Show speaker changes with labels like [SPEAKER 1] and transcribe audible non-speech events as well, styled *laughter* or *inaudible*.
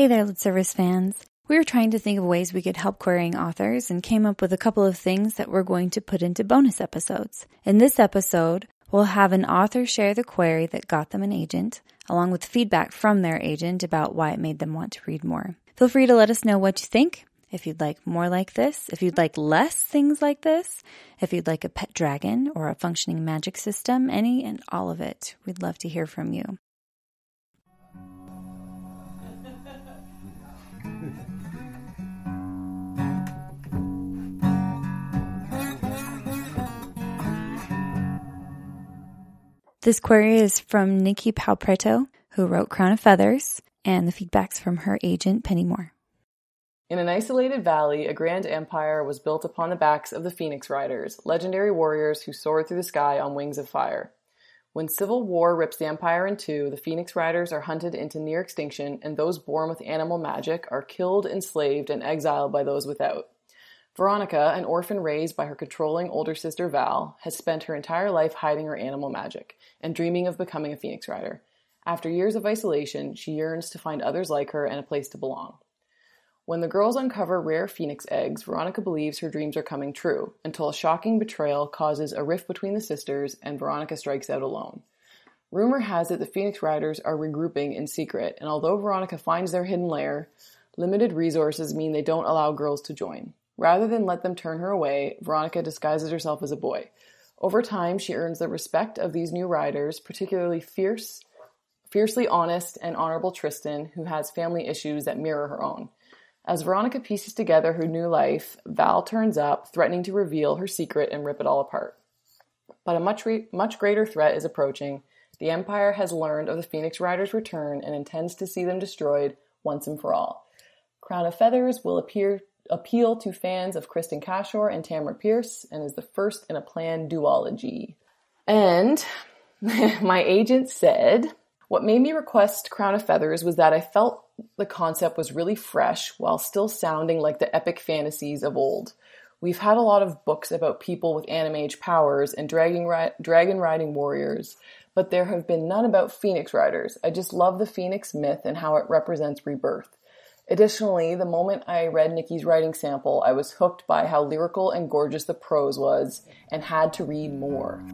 [SPEAKER 1] Hey there, Lit Service fans. We were trying to think of ways we could help querying authors and came up with a couple of things that we're going to put into bonus episodes. In this episode, we'll have an author share the query that got them an agent, along with feedback from their agent about why it made them want to read more. Feel free to let us know what you think. If you'd like more like this, if you'd like less things like this, if you'd like a pet dragon or a functioning magic system, any and all of it, we'd love to hear from you. This query is from Nicki Pau Preto, who wrote Crown of Feathers, and the feedback's from her agent, Penny Moore.
[SPEAKER 2] In an isolated valley, a grand empire was built upon the backs of the Phoenix Riders, legendary warriors who soared through the sky on wings of fire. When civil war rips the empire in two, the Phoenix Riders are hunted into near extinction, and those born with animal magic are killed, enslaved, and exiled by those without. Veronica, an orphan raised by her controlling older sister Val, has spent her entire life hiding her animal magic and dreaming of becoming a Phoenix Rider. After years of isolation, she yearns to find others like her and a place to belong. When the girls uncover rare phoenix eggs, Veronica believes her dreams are coming true, until a shocking betrayal causes a rift between the sisters and Veronica strikes out alone. Rumor has it the Phoenix Riders are regrouping in secret, and although Veronica finds their hidden lair, limited resources mean they don't allow girls to join. Rather than let them turn her away, Veronica disguises herself as a boy. Over time, she earns the respect of these new riders, particularly fierce, fiercely honest and honorable Tristan, who has family issues that mirror her own. As Veronica pieces together her new life, Val turns up, threatening to reveal her secret and rip it all apart. But a much re- much greater threat is approaching. The Empire has learned of the Phoenix Riders' return and intends to see them destroyed once and for all. Crown of Feathers will appear appeal to fans of Kristin Cashore and Tamora Pierce and is the first in a planned duology. And *laughs* my agent said, what made me request Crown of Feathers was that I felt the concept was really fresh while still sounding like the epic fantasies of old. We've had a lot of books about people with animage powers and dragon, ri- dragon riding warriors, but there have been none about phoenix riders. I just love the phoenix myth and how it represents rebirth. Additionally, the moment I read Nicki's writing sample, I was hooked by how lyrical and gorgeous the prose was and had to read more.